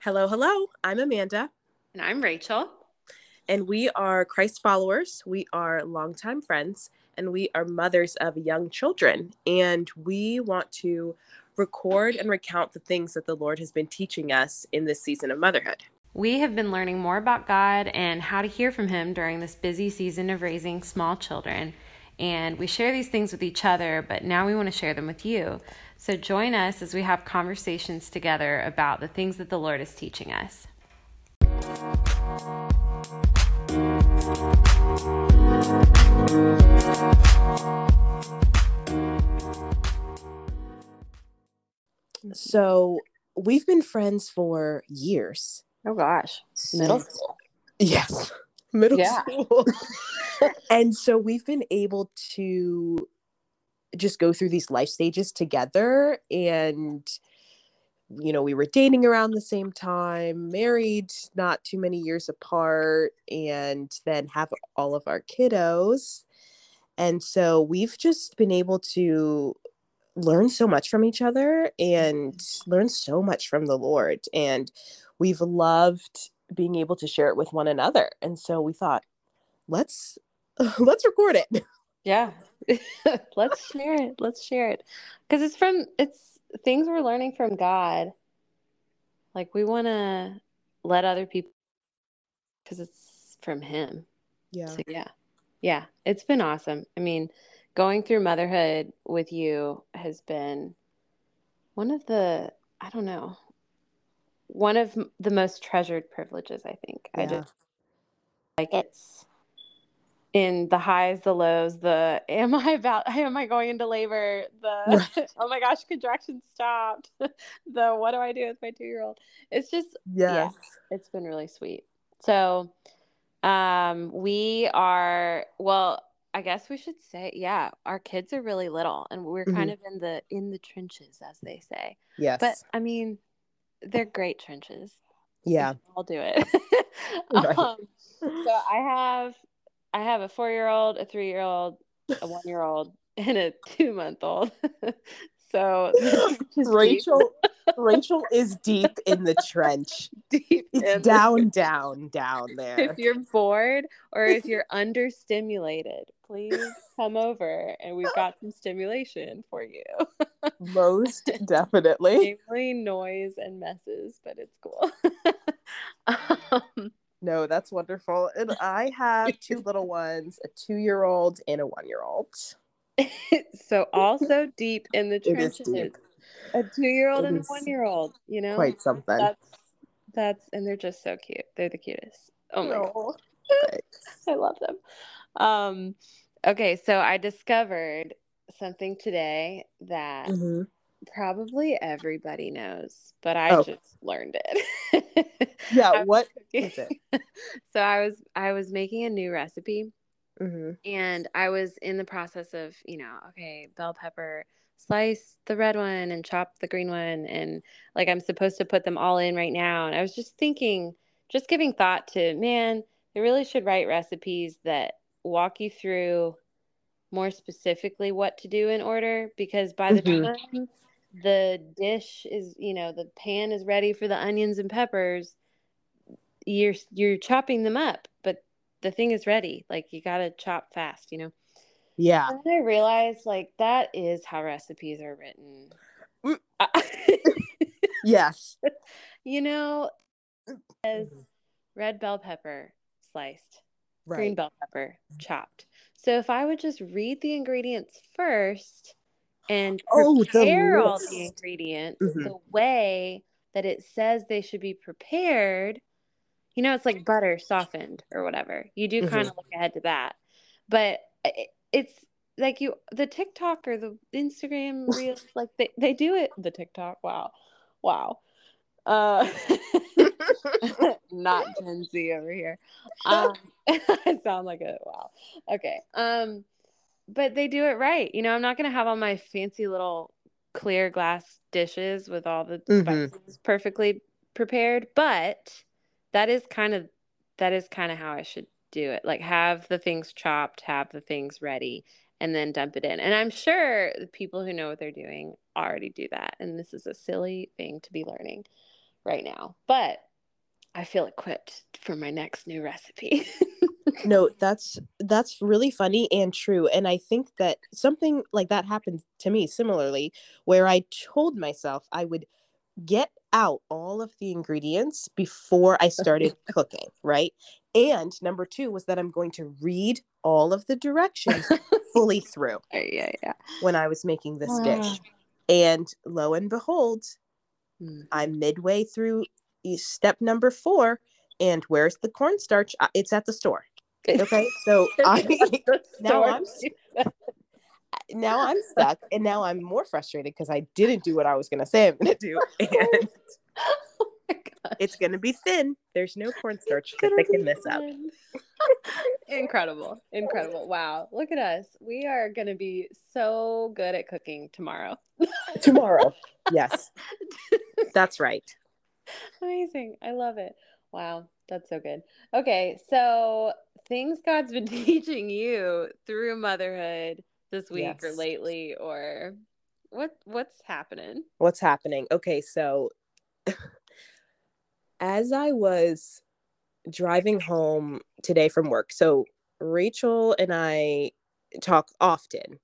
Hello, hello. I'm Amanda. And I'm Rachel. And we are Christ followers. We are longtime friends and we are mothers of young children. And we want to record and recount the things that the Lord has been teaching us in this season of motherhood. We have been learning more about God and how to hear from Him during this busy season of raising small children. And we share these things with each other, but now we want to share them with you. So join us as we have conversations together about the things that the Lord is teaching us. So we've been friends for years. Oh gosh, middle school. Yes, middle yeah. school. and so we've been able to just go through these life stages together and you know we were dating around the same time married not too many years apart and then have all of our kiddos and so we've just been able to learn so much from each other and mm-hmm. learn so much from the lord and we've loved being able to share it with one another and so we thought let's let's record it. Yeah. Let's share it. Let's share it. Because it's from it's things we're learning from god. Like we want to let other people because it's from him. Yeah. so yeah. Yeah. It's been awesome. I mean going through motherhood with you has been one of the i don't know one of the most treasured privileges i think yeah. i just like it's in the highs, the lows, the am I about am I going into labor, the right. oh my gosh, contraction stopped, the what do I do with my two year old? It's just yes. yeah, it's been really sweet. So um we are well, I guess we should say, yeah, our kids are really little and we're mm-hmm. kind of in the in the trenches, as they say. Yes. But I mean, they're great trenches. Yeah. I'll do it. right. um, so I have I have a four year old, a three year old, a one year old, and a two month old. so Rachel Rachel is deep in the trench. Deep it's down, down, down there. If you're bored or if you're understimulated, please come over and we've got some stimulation for you. Most definitely. Mainly noise and messes, but it's cool. um, no, that's wonderful. And I have two little ones, a two year old and a one year old. so also deep in the trenches. A two year old and a one year old, you know? Quite something. That's that's and they're just so cute. They're the cutest. Oh my god. I love them. Um okay, so I discovered something today that mm-hmm probably everybody knows, but I oh. just learned it. yeah, what is it? so I was I was making a new recipe, mm-hmm. and I was in the process of you know okay bell pepper slice the red one and chop the green one and like I'm supposed to put them all in right now. And I was just thinking just giving thought to man they really should write recipes that walk you through more specifically what to do in order because by the mm-hmm. time the dish is you know the pan is ready for the onions and peppers you're you're chopping them up but the thing is ready. Like you got to chop fast you know yeah and i realized like that is how recipes are written mm. yes you know as mm-hmm. red bell pepper sliced right. green bell pepper chopped so if i would just read the ingredients first and oh, prepare all the ingredients mm-hmm. the way that it says they should be prepared. You know, it's like butter softened or whatever. You do kind of mm-hmm. look ahead to that. But it's like you, the TikTok or the Instagram reels, like they, they do it. The TikTok, wow. Wow. Uh, not Gen Z over here. Um, I sound like a wow. Okay. Um, but they do it right. You know, I'm not going to have all my fancy little clear glass dishes with all the mm-hmm. spices perfectly prepared, but that is kind of that is kind of how I should do it. Like have the things chopped, have the things ready, and then dump it in. And I'm sure the people who know what they're doing already do that. And this is a silly thing to be learning right now. But I feel equipped for my next new recipe. no, that's that's really funny and true. And I think that something like that happened to me similarly, where I told myself I would get out all of the ingredients before I started cooking, right? And number two was that I'm going to read all of the directions fully through. Yeah, yeah. When I was making this dish. And lo and behold, mm. I'm midway through step number four. And where's the cornstarch? It's at the store. Okay. So I now I'm now I'm stuck and now I'm more frustrated because I didn't do what I was gonna say I'm gonna do. And oh it's gonna be thin. There's no cornstarch to thicken this up. incredible. Incredible. Wow. Look at us. We are gonna be so good at cooking tomorrow. tomorrow. Yes. That's right. Amazing. I love it. Wow. That's so good. Okay. So things God's been teaching you through motherhood this week yes. or lately or what what's happening? What's happening? Okay, so as I was driving home today from work, so Rachel and I talk often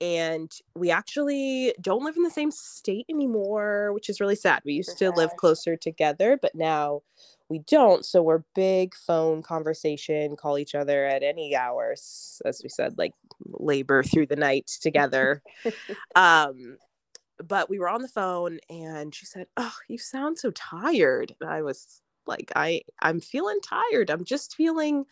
and we actually don't live in the same state anymore which is really sad. We used to live closer together but now we don't so we're big phone conversation call each other at any hours as we said like labor through the night together. Um but we were on the phone and she said oh you sound so tired. And i was like i i'm feeling tired. I'm just feeling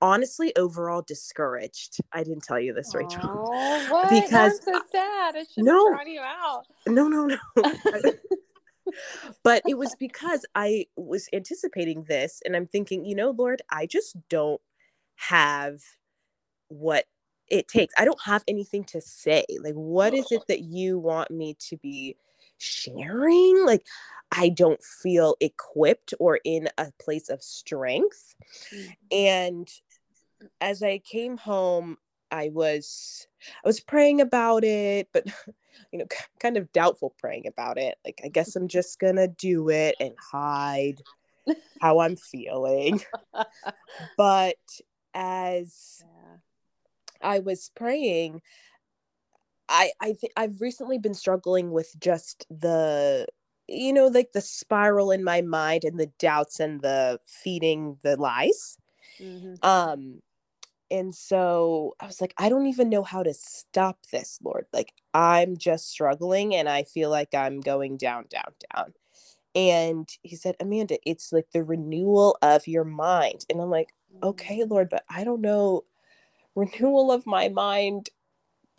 honestly overall discouraged. I didn't tell you this rachel oh, what? because I'm so sad. I should no, you out. No no no. But it was because i was anticipating this and i'm thinking you know lord i just don't have what it takes i don't have anything to say like what is it that you want me to be sharing like I don't feel equipped or in a place of strength. Mm-hmm. And as I came home, I was I was praying about it, but you know, kind of doubtful praying about it. Like I guess I'm just going to do it and hide how I'm feeling. but as. I was praying, I I think I've recently been struggling with just the you know, like the spiral in my mind and the doubts and the feeding the lies. Mm-hmm. Um, and so I was like, I don't even know how to stop this, Lord. Like, I'm just struggling and I feel like I'm going down, down, down. And he said, Amanda, it's like the renewal of your mind. And I'm like, okay, mm-hmm. Lord, but I don't know. Renewal of my mind.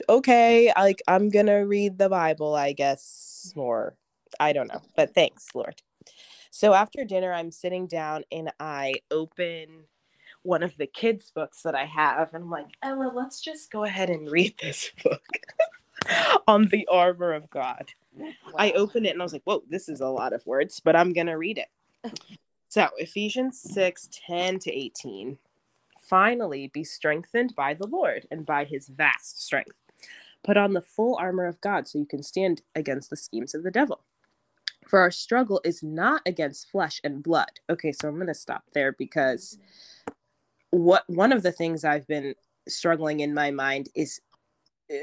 Okay, like I'm gonna read the Bible, I guess, more I don't know, but thanks, Lord. So after dinner, I'm sitting down and I open one of the kids' books that I have, and I'm like, Ella, let's just go ahead and read this book on the armor of God. Wow. I open it and I was like, whoa, this is a lot of words, but I'm to read it. so, Ephesians 6 10 to 18. Finally, be strengthened by the Lord and by his vast strength. Put on the full armor of God so you can stand against the schemes of the devil. For our struggle is not against flesh and blood. Okay, so I'm going to stop there because what one of the things I've been struggling in my mind is uh,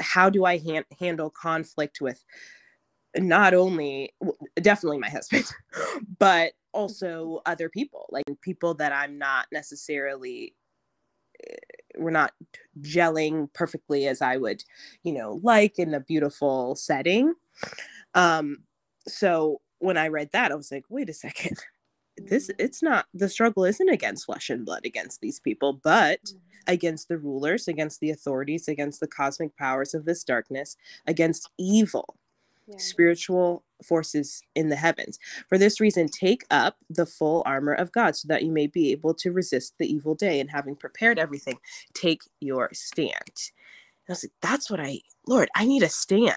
how do I ha- handle conflict with not only definitely my husband, but also other people, like people that I'm not necessarily uh, we're not gelling perfectly as I would, you know, like in a beautiful setting. Um, so when I read that, I was like, wait a second. This mm-hmm. it's not the struggle isn't against flesh and blood against these people, but mm-hmm. against the rulers, against the authorities, against the cosmic powers of this darkness, against evil yeah. spiritual forces in the heavens. For this reason, take up the full armor of God so that you may be able to resist the evil day. And having prepared everything, take your stand. And I was like, that's what I, Lord, I need a stand.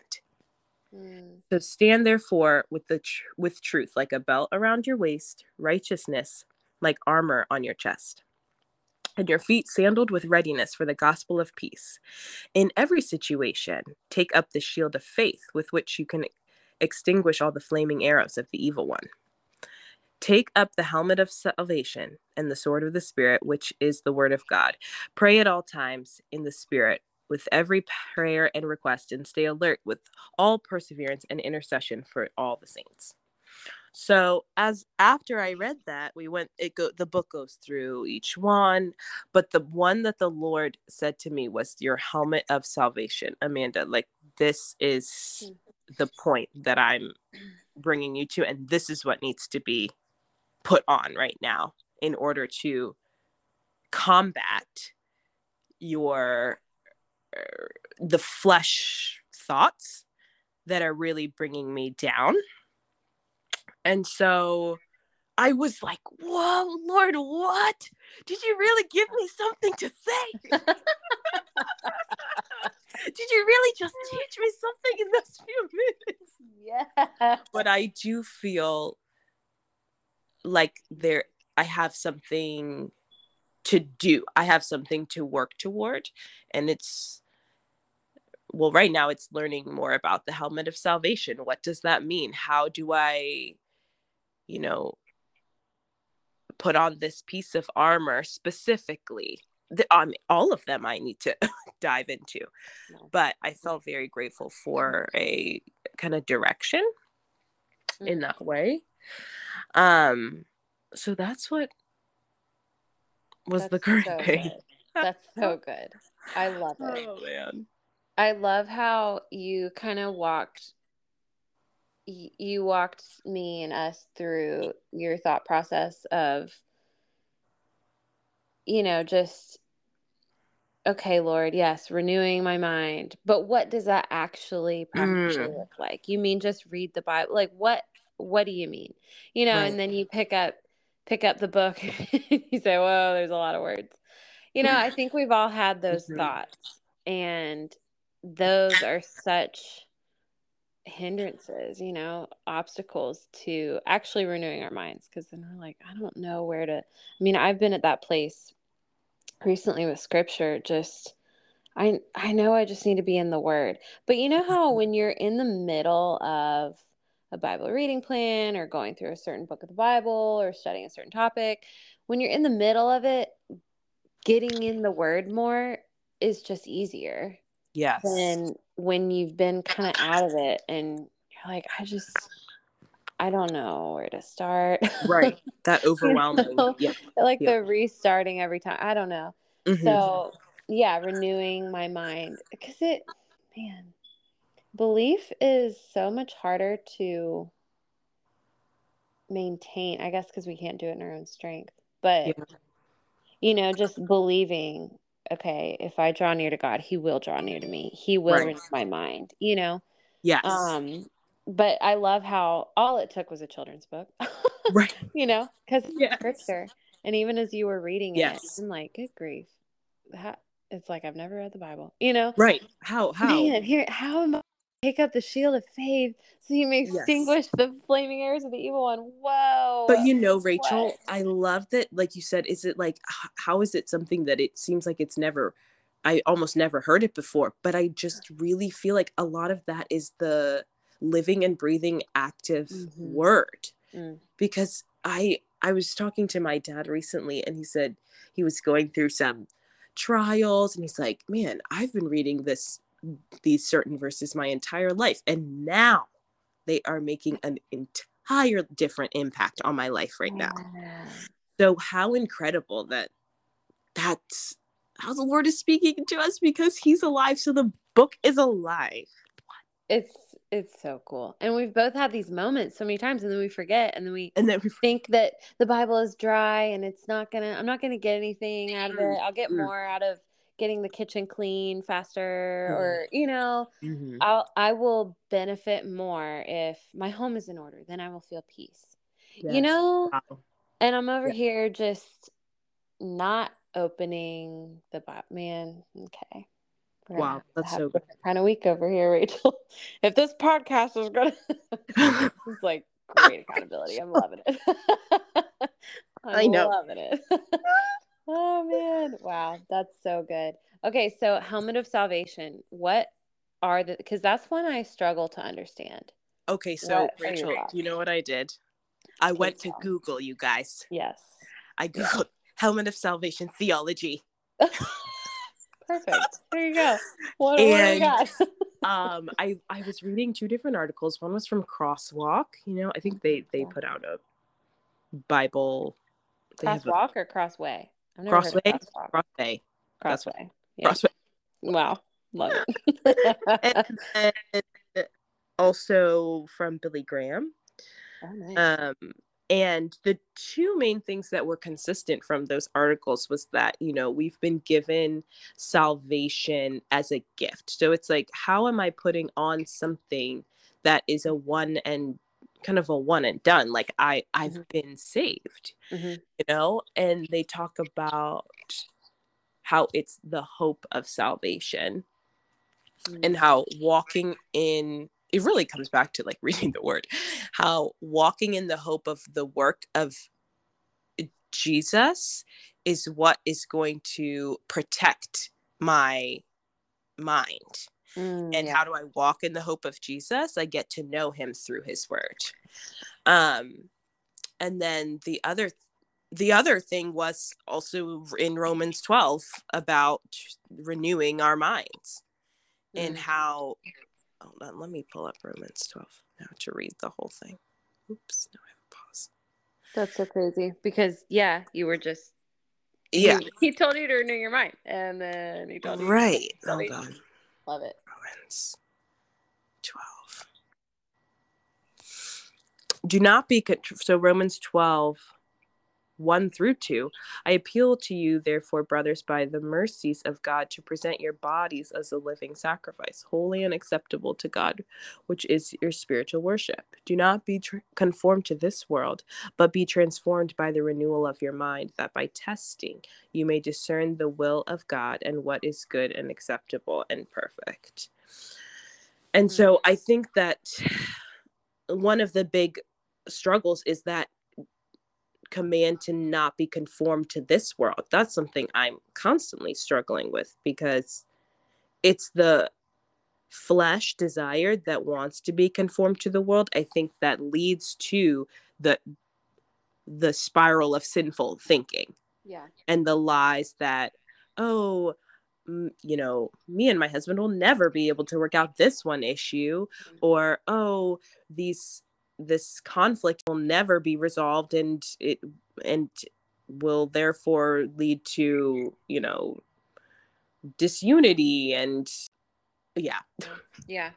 Mm. So stand therefore with the tr- with truth like a belt around your waist, righteousness like armor on your chest. and your feet sandaled with readiness for the gospel of peace. In every situation, take up the shield of faith with which you can extinguish all the flaming arrows of the evil one. Take up the helmet of salvation and the sword of the Spirit, which is the word of God. Pray at all times in the Spirit with every prayer and request, and stay alert with all perseverance and intercession for all the saints. So as after I read that, we went it go the book goes through each one, but the one that the Lord said to me was your helmet of salvation, Amanda. Like this is hmm. The point that I'm bringing you to and this is what needs to be put on right now in order to combat your uh, the flesh thoughts that are really bringing me down and so I was like, whoa, Lord, what? Did you really give me something to say? Did you really just teach me something in those few minutes? Yeah. But I do feel like there I have something to do. I have something to work toward. And it's well, right now it's learning more about the helmet of salvation. What does that mean? How do I you know, put on this piece of armor specifically. The, um, all of them I need to dive into, no. but I felt very grateful for a kind of direction mm-hmm. in that way. Um, so that's what was that's the current so thing. That's so good. I love it. Oh man. I love how you kind of walked you walked me and us through your thought process of you know just okay lord yes renewing my mind but what does that actually practically mm. look like you mean just read the bible like what what do you mean you know right. and then you pick up pick up the book you say whoa there's a lot of words you know i think we've all had those mm-hmm. thoughts and those are such hindrances, you know, obstacles to actually renewing our minds. Cause then we're like, I don't know where to. I mean, I've been at that place recently with scripture, just. I I know I just need to be in the word. But you know how mm-hmm. when you're in the middle of a Bible reading plan or going through a certain book of the Bible or studying a certain topic, when you're in the middle of it, getting in the word more is just easier. Yes. Than when you've been kind of out of it and you're like, I just, I don't know where to start. Right. That overwhelming. you know? yeah. Like yeah. the restarting every time. I don't know. Mm-hmm. So, yeah, renewing my mind because it, man, belief is so much harder to maintain, I guess, because we can't do it in our own strength. But, yeah. you know, just believing okay, if I draw near to God, He will draw near to me. He will right. renew my mind, you know? Yes. Um, but I love how all it took was a children's book. right. You know, because yes. scripture. And even as you were reading yes. it, I'm like, good grief. That, it's like I've never read the Bible, you know? Right. How, how? Man, here, how am I? Take up the shield of faith so you may extinguish yes. the flaming arrows of the evil one. Whoa. But you know, Rachel, what? I love that, like you said, is it like, how is it something that it seems like it's never, I almost never heard it before, but I just really feel like a lot of that is the living and breathing active mm-hmm. word. Mm. Because I, I was talking to my dad recently and he said he was going through some trials and he's like, man, I've been reading this these certain verses my entire life and now they are making an entire different impact on my life right now so how incredible that that's how the lord is speaking to us because he's alive so the book is alive it's it's so cool and we've both had these moments so many times and then we forget and then we and then we think that the bible is dry and it's not gonna i'm not gonna get anything out of it i'll get more out of getting the kitchen clean faster mm-hmm. or you know mm-hmm. i'll i will benefit more if my home is in order then i will feel peace yes. you know wow. and i'm over yeah. here just not opening the man okay We're wow that's so good kind of week over here rachel if this podcast is gonna it's like great accountability i'm loving it I'm i know loving it oh man. Wow. That's so good. Okay. So, helmet of salvation. What are the, because that's one I struggle to understand. Okay. So, what Rachel, do you know what I did? I Take went to Google, you guys. Yes. I Googled helmet of salvation theology. Perfect. There you go. What, and, what um, I I was reading two different articles. One was from Crosswalk. You know, I think they they put out a Bible. Crosswalk or Crossway? Crossway. Crossway. Crossway. Crossway. Yeah. Crossway. Wow, love it. and, and also from Billy Graham. Oh, nice. Um, and the two main things that were consistent from those articles was that you know we've been given salvation as a gift so it's like how am i putting on something that is a one and kind of a one and done like i i've mm-hmm. been saved mm-hmm. you know and they talk about how it's the hope of salvation mm-hmm. and how walking in it really comes back to like reading the word how walking in the hope of the work of jesus is what is going to protect my mind mm, and yeah. how do i walk in the hope of jesus i get to know him through his word um and then the other the other thing was also in romans 12 about renewing our minds mm. and how hold on, let me pull up Romans 12 now to read the whole thing. Oops, now I have a pause. That's so crazy because, yeah, you were just. Yeah. He, he told you to renew your mind and then he told you. Right. Hold on. Love it. Romans 12. Do not be. So, Romans 12 1 through 2. I appeal to you, therefore, brothers, by the mercies of God, to present your bodies as a living sacrifice, holy and acceptable to God, which is your spiritual worship. Do not be tr- conformed to this world, but be transformed by the renewal of your mind, that by testing you may discern the will of God and what is good and acceptable and perfect. And mm. so I think that one of the big struggles is that command to not be conformed to this world. That's something I'm constantly struggling with because it's the flesh desire that wants to be conformed to the world. I think that leads to the the spiral of sinful thinking. Yeah. And the lies that oh, you know, me and my husband will never be able to work out this one issue mm-hmm. or oh, these this conflict will never be resolved and it and will therefore lead to you know disunity and yeah. Yeah.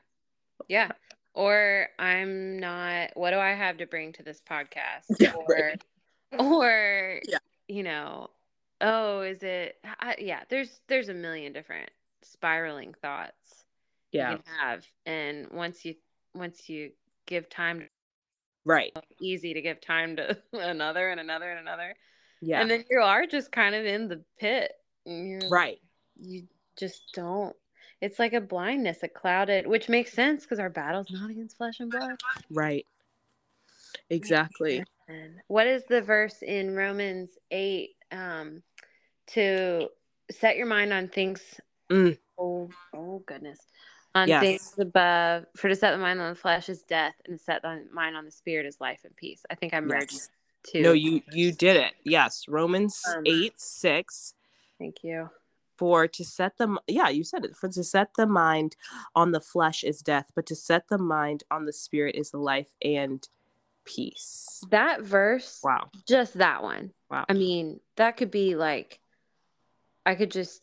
Yeah. Or i'm not what do i have to bring to this podcast? Yeah, or right. or yeah. you know oh is it I, yeah there's there's a million different spiraling thoughts yeah. you have. And once you once you give time right. easy to give time to another and another and another. Yeah. And then you are just kind of in the pit right. you just don't it's like a blindness a clouded which makes sense because our battle's not against flesh and blood. Right. Exactly. what is the verse in romans 8 um to set your mind on things mm. oh oh goodness on yes. things above. For to set the mind on the flesh is death, and to set the mind on the spirit is life and peace. I think I merged yes. two. No, you you did it. Yes, Romans um, eight six. Thank you. For to set them, yeah, you said it. For to set the mind on the flesh is death, but to set the mind on the spirit is life and peace. That verse, wow, just that one. Wow. I mean, that could be like, I could just.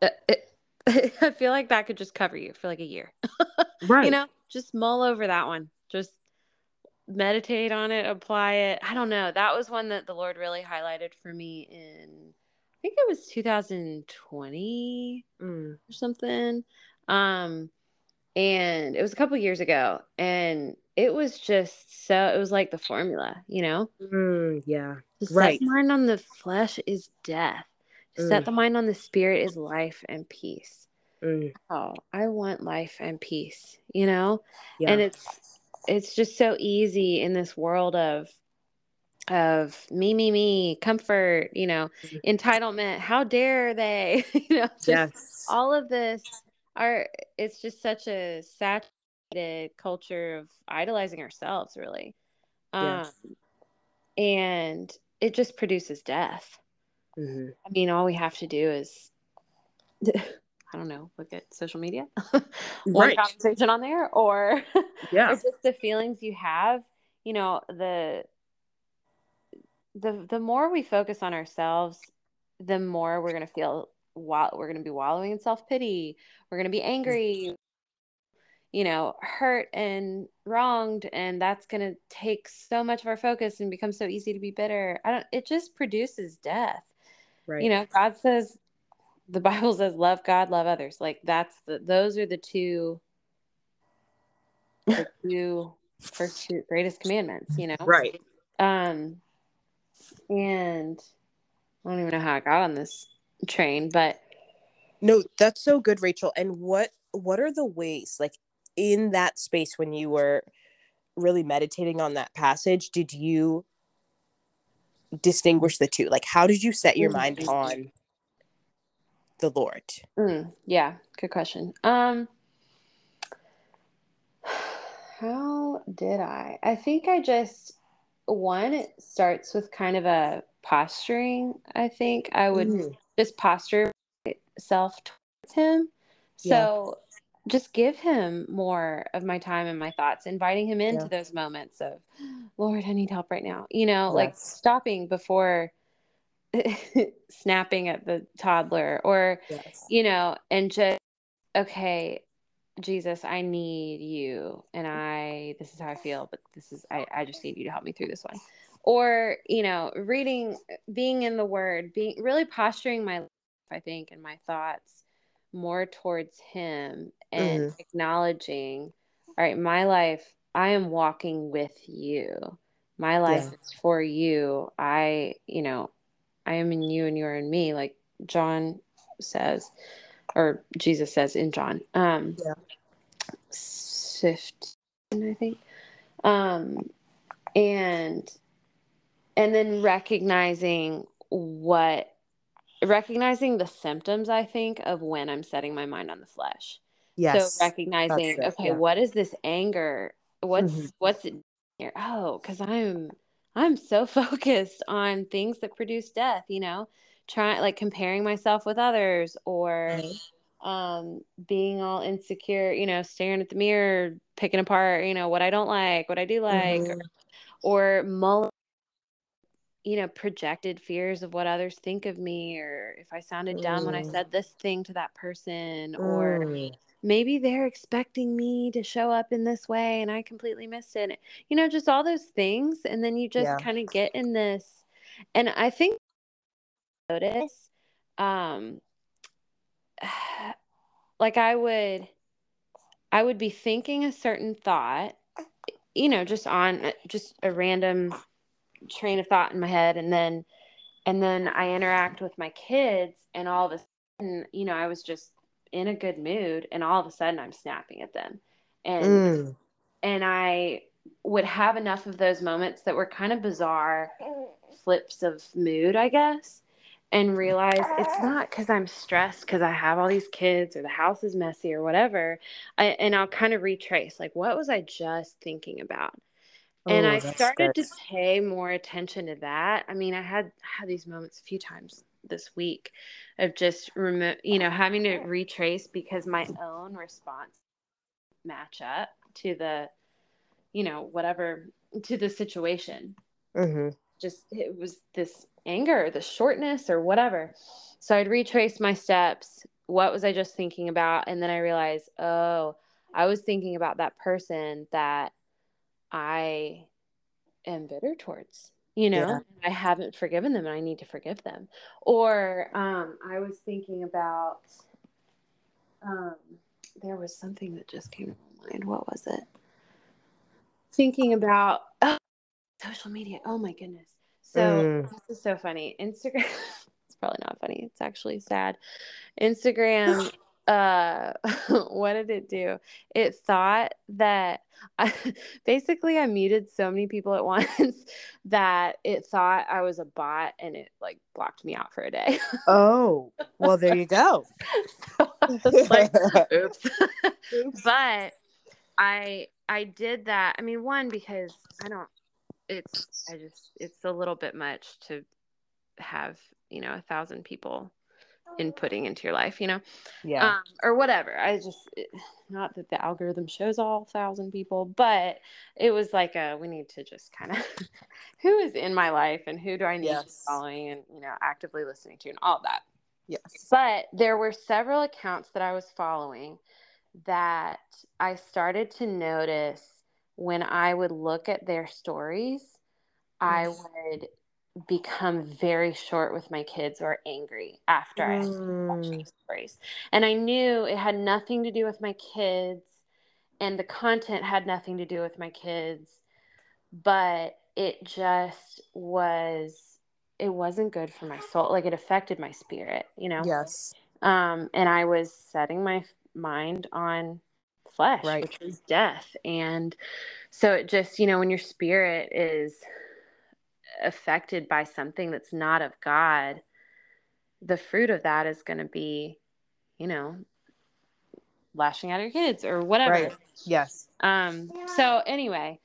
Uh, it, I feel like that could just cover you for like a year. right. You know, just mull over that one. Just meditate on it, apply it. I don't know. That was one that the Lord really highlighted for me in I think it was 2020 mm. or something. Um and it was a couple years ago and it was just so it was like the formula, you know? Mm, yeah. The right. mind on the flesh is death Mm. Set the mind on the spirit is life and peace. Mm. Oh, I want life and peace, you know? Yeah. And it's it's just so easy in this world of of me, me, me, comfort, you know, mm-hmm. entitlement. How dare they? you know, yes. all of this are it's just such a saturated culture of idolizing ourselves, really. Yes. Um, and it just produces death. Mm-hmm. I mean, all we have to do is, I don't know, look at social media, one right. conversation on there, or yeah, or just the feelings you have. You know, the the the more we focus on ourselves, the more we're gonna feel. While we're gonna be wallowing in self pity, we're gonna be angry, you know, hurt and wronged, and that's going to take so much of our focus and become so easy to be bitter. I don't, it just produces death. Right. You know, God says, the Bible says, love God, love others. Like that's the, those are the two, the two first two greatest commandments, you know? Right. Um, and I don't even know how I got on this train, but no, that's so good, Rachel. And what what are the ways like in that space when you were really meditating on that passage did you distinguish the two? Like how did you set your mind mm-hmm. on the lord? Mm, yeah good question. Um how did i? I think i just one it starts with kind of a posturing i think. I would mm. just posture myself towards him. So just give him more of my time and my thoughts, inviting him into yeah. those moments of, Lord, I need help right now. You know, yes. like stopping before snapping at the toddler or, yes. you know, and just, okay, Jesus, I need you. And I, this is how I feel, but this is, I, I just need you to help me through this one. Or, you know, reading, being in the word, being really posturing my life, I think, and my thoughts more towards him and mm-hmm. acknowledging, all right, my life, I am walking with you. My life yeah. is for you. I, you know, I am in you and you're in me, like John says, or Jesus says in John. Um, yeah. 15, I think. Um, and and then recognizing what recognizing the symptoms i think of when i'm setting my mind on the flesh yes so recognizing okay yeah. what is this anger what's mm-hmm. what's it here oh because i'm i'm so focused on things that produce death you know trying like comparing myself with others or mm-hmm. um being all insecure you know staring at the mirror picking apart you know what i don't like what i do like mm-hmm. or, or mulling you know, projected fears of what others think of me, or if I sounded dumb when I mm. said this thing to that person, or mm. maybe they're expecting me to show up in this way and I completely missed it. You know, just all those things. And then you just yeah. kind of get in this. And I think notice, um, like I would, I would be thinking a certain thought, you know, just on uh, just a random train of thought in my head and then and then I interact with my kids and all of a sudden, you know, I was just in a good mood and all of a sudden I'm snapping at them. And mm. and I would have enough of those moments that were kind of bizarre flips of mood, I guess, and realize it's not because I'm stressed because I have all these kids or the house is messy or whatever. I, and I'll kind of retrace, like, what was I just thinking about? And oh, I started to pay more attention to that. I mean, I had had these moments a few times this week of just remo- you know having to retrace because my own response match up to the you know whatever to the situation. Mm-hmm. Just it was this anger, the shortness, or whatever. So I'd retrace my steps. What was I just thinking about? And then I realized, oh, I was thinking about that person that I am bitter towards you know yeah. i haven't forgiven them and i need to forgive them. Or um, i was thinking about um, there was something that just came to my mind. What was it? Thinking about oh, social media. Oh my goodness. So mm. this is so funny. Instagram it's probably not funny. It's actually sad. Instagram uh what did it do? It thought that I, basically i muted so many people at once that it thought i was a bot and it like blocked me out for a day. Oh well there you go. So like, oops. oops. But i i did that. I mean one because i don't it's i just it's a little bit much to have you know a thousand people inputting into your life, you know? Yeah. Um, or whatever. I just, not that the algorithm shows all thousand people, but it was like a, we need to just kind of, who is in my life and who do I need yes. to be following and, you know, actively listening to and all that. Yes. But there were several accounts that I was following that I started to notice when I would look at their stories, I would become very short with my kids or angry after mm. I watched those stories. And I knew it had nothing to do with my kids and the content had nothing to do with my kids, but it just was it wasn't good for my soul. Like it affected my spirit, you know? Yes. Um, and I was setting my mind on flesh, right. which was death. And so it just, you know, when your spirit is affected by something that's not of God, the fruit of that is going to be, you know, lashing out at your kids or whatever. Right. Yes. Um. So anyway,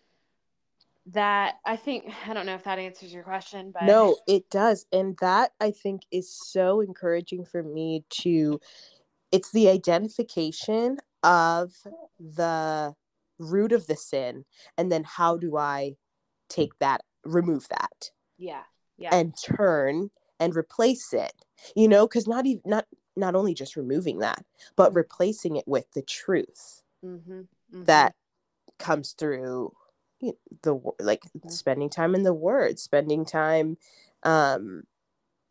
that I think I don't know if that answers your question, but no, it does, and that I think is so encouraging for me to. It's the identification of the root of the sin, and then how do I take that remove that yeah yeah and turn and replace it you know because not even not not only just removing that but mm-hmm. replacing it with the truth mm-hmm. Mm-hmm. that comes through the like mm-hmm. spending time in the word spending time um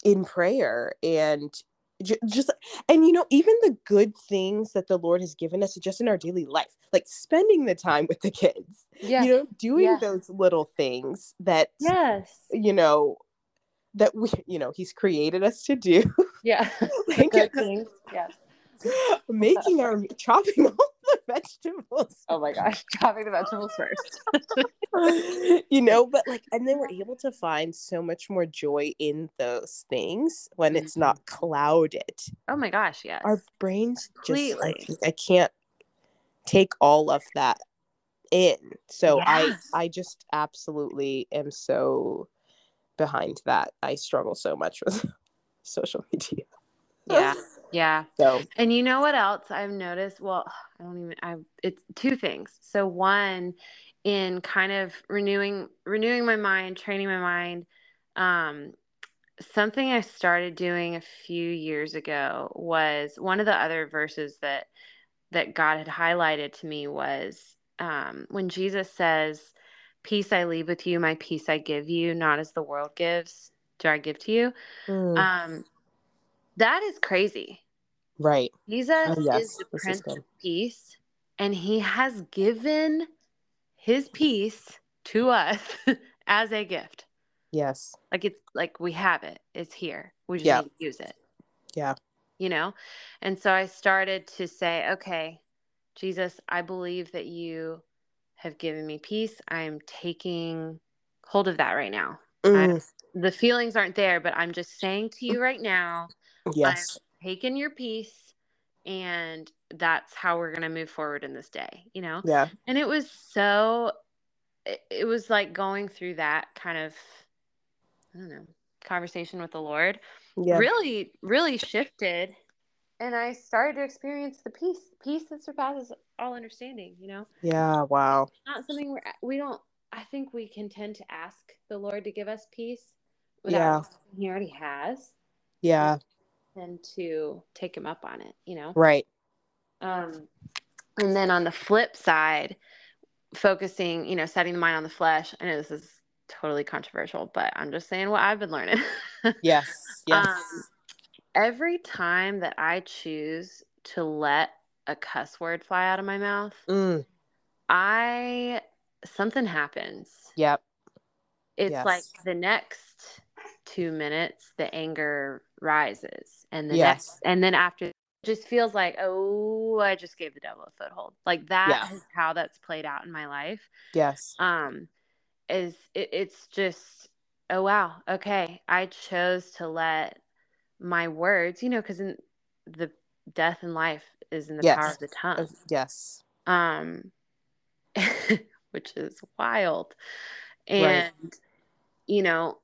in prayer and just and you know even the good things that the lord has given us just in our daily life like spending the time with the kids yeah. you know doing yeah. those little things that yes you know that we you know he's created us to do yeah like, good uh, things yes making our chopping all the vegetables. Oh my gosh, chopping the vegetables first. you know, but like, and then we're able to find so much more joy in those things when it's not mm-hmm. clouded. Oh my gosh, yes. Our brains Completely. just, like, I can't take all of that in. So I, I just absolutely am so behind that. I struggle so much with social media. Yeah. Yeah. So, and you know what else I've noticed? Well, I don't even I it's two things. So one in kind of renewing renewing my mind, training my mind, um something I started doing a few years ago was one of the other verses that that God had highlighted to me was um, when Jesus says, "Peace I leave with you, my peace I give you, not as the world gives, do I give to you." Mm. Um, that is crazy. Right. Jesus oh, yes. is the this Prince is of Peace, and he has given his peace to us as a gift. Yes. Like it's like we have it. It's here. We just yeah. need to use it. Yeah. You know? And so I started to say, okay, Jesus, I believe that you have given me peace. I am taking hold of that right now. Mm. the feelings aren't there, but I'm just saying to you right now, yes, taken your peace and that's how we're going to move forward in this day, you know? Yeah. And it was so, it, it was like going through that kind of, I don't know, conversation with the Lord yeah. really, really shifted. And I started to experience the peace, peace that surpasses all understanding, you know? Yeah. Wow. not something where we don't, I think we can tend to ask the Lord to give us peace without yeah. he already has. Yeah tend to take him up on it, you know? Right. Um, and then on the flip side, focusing, you know, setting the mind on the flesh. I know this is totally controversial, but I'm just saying what I've been learning. yes. Yes. Um, every time that I choose to let a cuss word fly out of my mouth, mm. I something happens. Yep. It's yes. like the next two minutes, the anger rises, and the yes. next, and then after just feels like, oh, I just gave the devil a foothold. Like that is how that's played out in my life. Yes. Um, is it, it's just, oh wow, okay, I chose to let my words, you know, because in the death and life is in the yes. power of the tongue. Yes. Um, which is wild, and right. you know,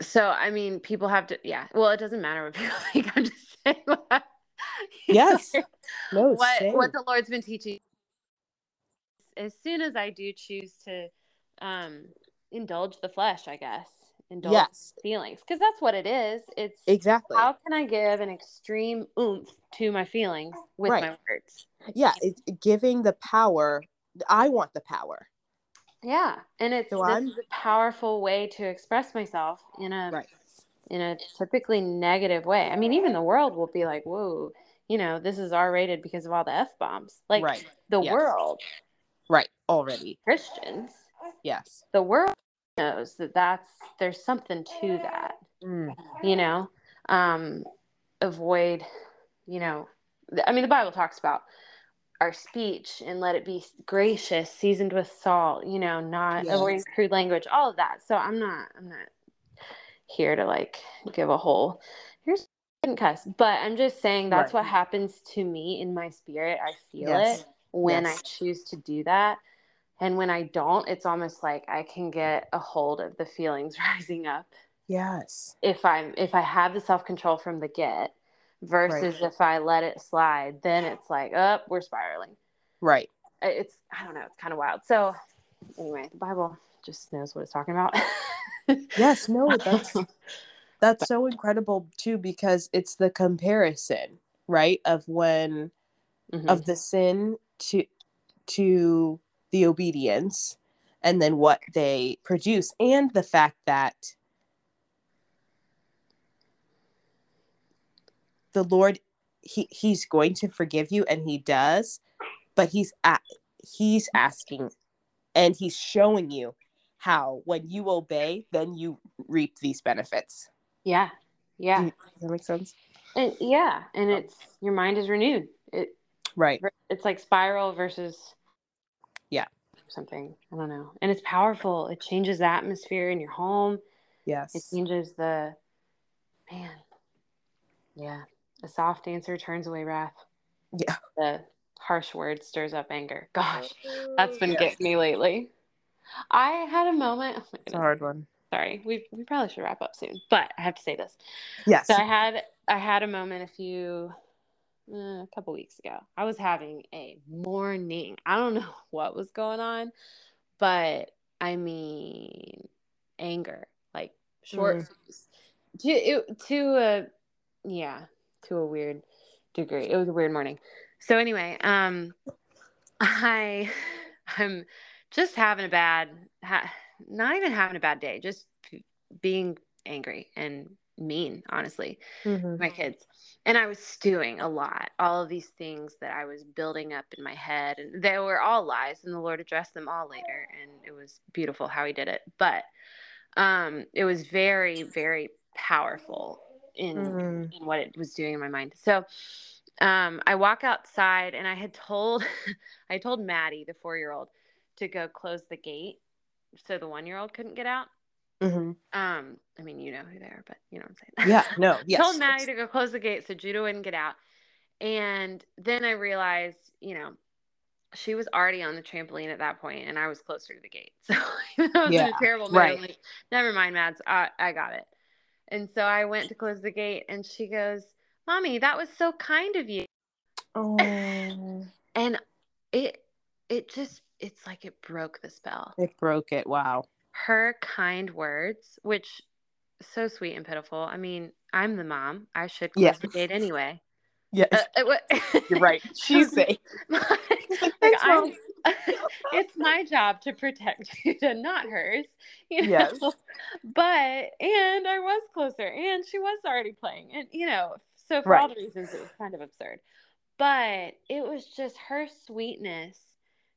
so I mean, people have to, yeah. Well, it doesn't matter what people think. I'm just saying. What, yes. no. What same. what the Lord's been teaching. As soon as I do choose to um, indulge the flesh, I guess indulge yes. feelings because that's what it is. It's exactly how can I give an extreme oomph to my feelings with right. my words? Yeah, it's giving the power. I want the power. Yeah, and it's so this is a powerful way to express myself in a right. in a typically negative way. I mean, even the world will be like, "Whoa, you know, this is R rated because of all the f bombs." Like right. the yes. world, right? Already Christians. Yes, the world knows that that's there's something to that mm. you know um avoid you know i mean the bible talks about our speech and let it be gracious seasoned with salt you know not yes. avoiding crude language all of that so i'm not i'm not here to like give a whole here's cuss but i'm just saying that's right. what happens to me in my spirit i feel yes. it when yes. i choose to do that and when I don't, it's almost like I can get a hold of the feelings rising up. Yes. If I'm if I have the self-control from the get versus right. if I let it slide, then it's like, oh, we're spiraling. Right. It's I don't know, it's kind of wild. So anyway, the Bible just knows what it's talking about. yes, no, that's that's so incredible too because it's the comparison, right? Of when mm-hmm. of the sin to to the obedience and then what they produce and the fact that the lord he he's going to forgive you and he does but he's at he's asking and he's showing you how when you obey then you reap these benefits yeah yeah mm, does that make sense and, yeah and it's your mind is renewed it right it's like spiral versus yeah. Something. I don't know. And it's powerful. It changes the atmosphere in your home. Yes. It changes the man. Yeah. A soft answer turns away wrath. Yeah. The harsh word stirs up anger. Gosh, that's been getting me lately. I had a moment. Oh it's a hard one. Sorry, we we probably should wrap up soon, but I have to say this. Yes. So I had I had a moment a few uh, a couple weeks ago. I was having a morning. I don't know what was going on, but I mean, anger, like short mm. to it, to a yeah, to a weird degree. It was a weird morning. So anyway, um, I I'm just having a bad, ha- not even having a bad day, just being angry and mean, honestly, mm-hmm. my kids. And I was stewing a lot, all of these things that I was building up in my head. And they were all lies, and the Lord addressed them all later. And it was beautiful how He did it. But um, it was very, very powerful in, mm-hmm. in what it was doing in my mind. So um, I walk outside, and I had told, I told Maddie, the four year old, to go close the gate so the one year old couldn't get out. Mm-hmm. Um, I mean, you know who they are, but you know what I'm saying. Yeah, no, yes. Told Maddie to go close the gate so Judah wouldn't get out. And then I realized, you know, she was already on the trampoline at that point, and I was closer to the gate. So I was yeah, a terrible mood. Right. like, never mind, Mads, I, I got it. And so I went to close the gate, and she goes, "Mommy, that was so kind of you." Oh. and it, it just, it's like it broke the spell. It broke it. Wow her kind words, which so sweet and pitiful. I mean, I'm the mom. I should close yeah. the gate anyway. Yes, uh, you're right. She's safe. like, it's my job to protect you, and not hers. You know? Yes, but and I was closer, and she was already playing, and you know, so for right. all the reasons, it was kind of absurd. But it was just her sweetness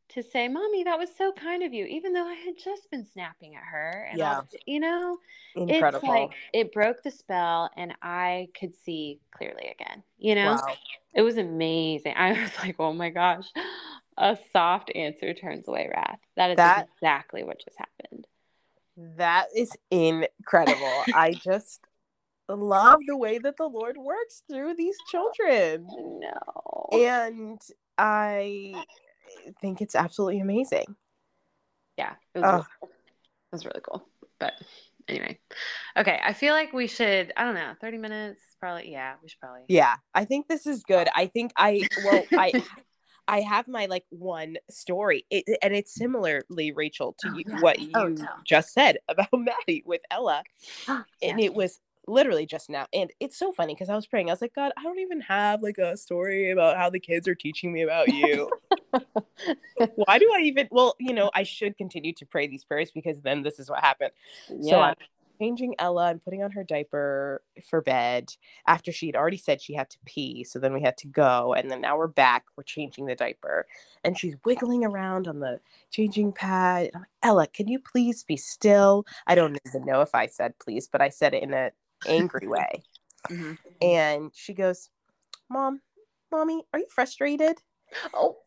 to say, Mommy, that was so kind of you, even though I had just been snapping at her. And yeah. you know, Incredible. it's like it broke the spell and I could see clearly again. You know, wow. it was amazing. I was like, oh my gosh, a soft answer turns away wrath. That is that, exactly what just happened. That is incredible. I just love the way that the Lord works through these children. No. And I think it's absolutely amazing. Yeah, it was, really cool. it was really cool. But anyway, okay. I feel like we should. I don't know. Thirty minutes, probably. Yeah, we should probably. Yeah, I think this is good. I think I well I. I have my like one story, it, and it's similarly, Rachel, to oh, you, yeah. what oh, you oh, no. just said about Maddie with Ella, oh, and it was literally just now. And it's so funny because I was praying. I was like, God, I don't even have like a story about how the kids are teaching me about you. Why do I even? Well, you know, I should continue to pray these prayers because then this is what happened. Yeah. So I'm changing Ella and putting on her diaper for bed after she had already said she had to pee. So then we had to go. And then now we're back. We're changing the diaper. And she's wiggling around on the changing pad. And I'm like, Ella, can you please be still? I don't even know if I said please, but I said it in an angry way. Mm-hmm. And she goes, Mom, Mommy, are you frustrated? Oh.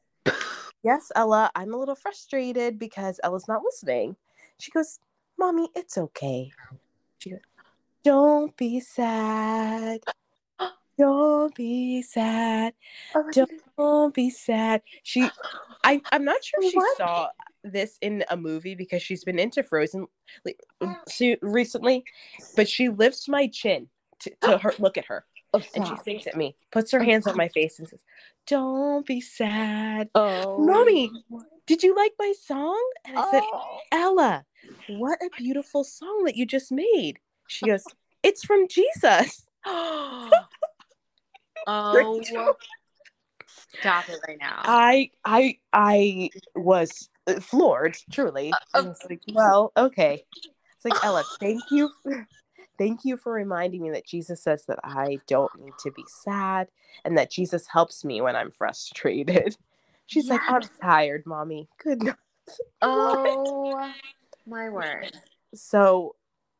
yes, Ella, I'm a little frustrated because Ella's not listening. She goes, Mommy, it's okay. She goes, Don't be sad. Don't be sad. Oh, Don't be sad. She I, I'm not sure if she what? saw this in a movie because she's been into Frozen recently, but she lifts my chin to, to her look at her. Oh, and she sings at me, puts her hands on my face and says, Don't be sad. Oh, mommy, did you like my song? And I oh. said, Ella, what a beautiful song that you just made. She goes, It's from Jesus. oh, stop it right now. I, I, I was floored, truly. Uh, uh, like, well, okay. It's like Ella, thank you, thank you for reminding me that Jesus says that I don't need to be sad, and that Jesus helps me when I'm frustrated. She's like, I'm tired, mommy. Good night. Oh my word. So,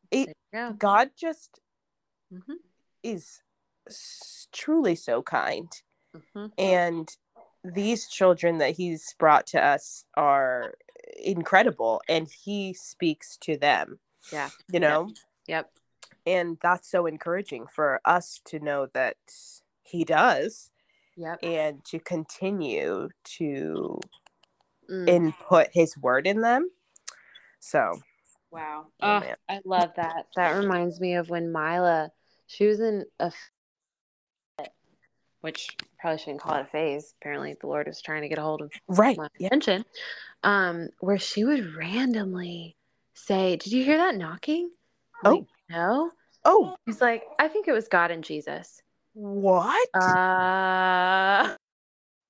it God just mm-hmm. is truly so kind, mm-hmm. and these children that he's brought to us are incredible and he speaks to them yeah you know yep. yep, and that's so encouraging for us to know that he does yep and to continue to mm. input his word in them so wow oh, oh i love that that reminds me of when mila she was in a which probably shouldn't call it a phase. Apparently, the Lord was trying to get a hold of right my yeah. attention. Um, where she would randomly say, "Did you hear that knocking?" I'm oh like, no. Oh, he's like, "I think it was God and Jesus." What? Uh.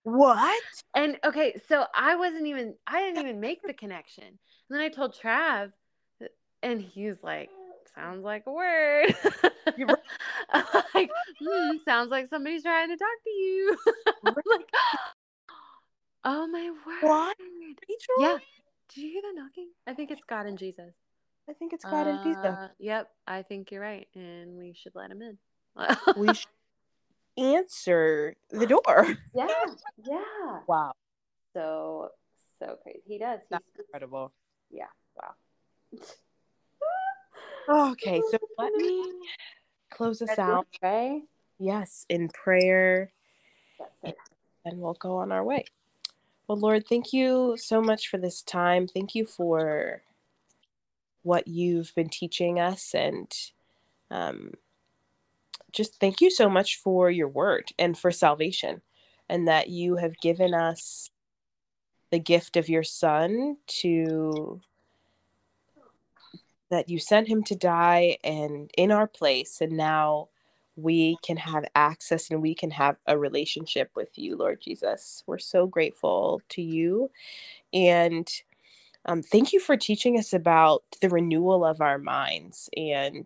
What? And okay, so I wasn't even I didn't even make the connection. And then I told Trav, and he's like, sounds like a word. like, hmm, sounds like somebody's trying to talk to you. like, oh my word. What? Rachel? Yeah. Did you hear that knocking? I think it's God and Jesus. I think it's God uh, and Jesus. Yep, I think you're right, and we should let him in. we should answer the door. Yeah, yeah. Wow. So so crazy. He does. He's That's incredible. Yeah. Wow. Okay, so let me close us out. Pray. Yes, in prayer. And we'll go on our way. Well, Lord, thank you so much for this time. Thank you for what you've been teaching us. And um, just thank you so much for your word and for salvation, and that you have given us the gift of your son to that you sent him to die and in our place and now we can have access and we can have a relationship with you lord jesus. We're so grateful to you. And um, thank you for teaching us about the renewal of our minds and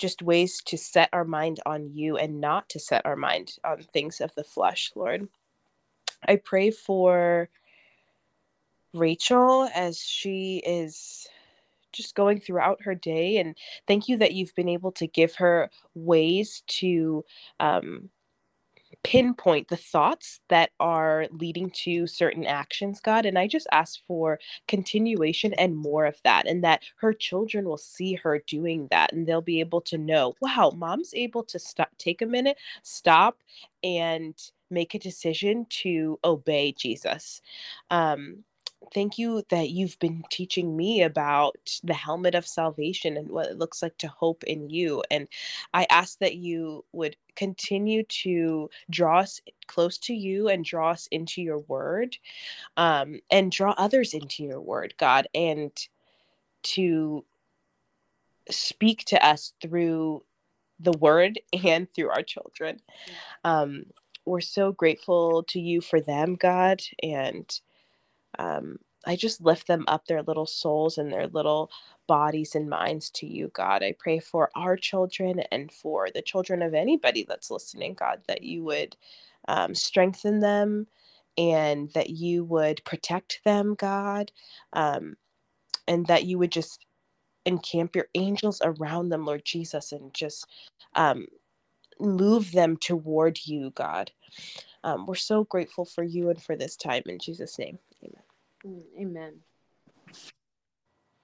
just ways to set our mind on you and not to set our mind on things of the flesh lord i pray for Rachel as she is just going throughout her day. And thank you that you've been able to give her ways to um, pinpoint the thoughts that are leading to certain actions, God. And I just ask for continuation and more of that, and that her children will see her doing that and they'll be able to know, wow, mom's able to stop, take a minute, stop, and make a decision to obey Jesus. Um, thank you that you've been teaching me about the helmet of salvation and what it looks like to hope in you. And I ask that you would continue to draw us close to you and draw us into your word um, and draw others into your word, God, and to speak to us through the word and through our children. Um, we're so grateful to you for them, God, and um, I just lift them up, their little souls and their little bodies and minds to you, God. I pray for our children and for the children of anybody that's listening, God, that you would um, strengthen them and that you would protect them, God, um, and that you would just encamp your angels around them, Lord Jesus, and just um, move them toward you, God. Um, we're so grateful for you and for this time. In Jesus' name, Mm, amen.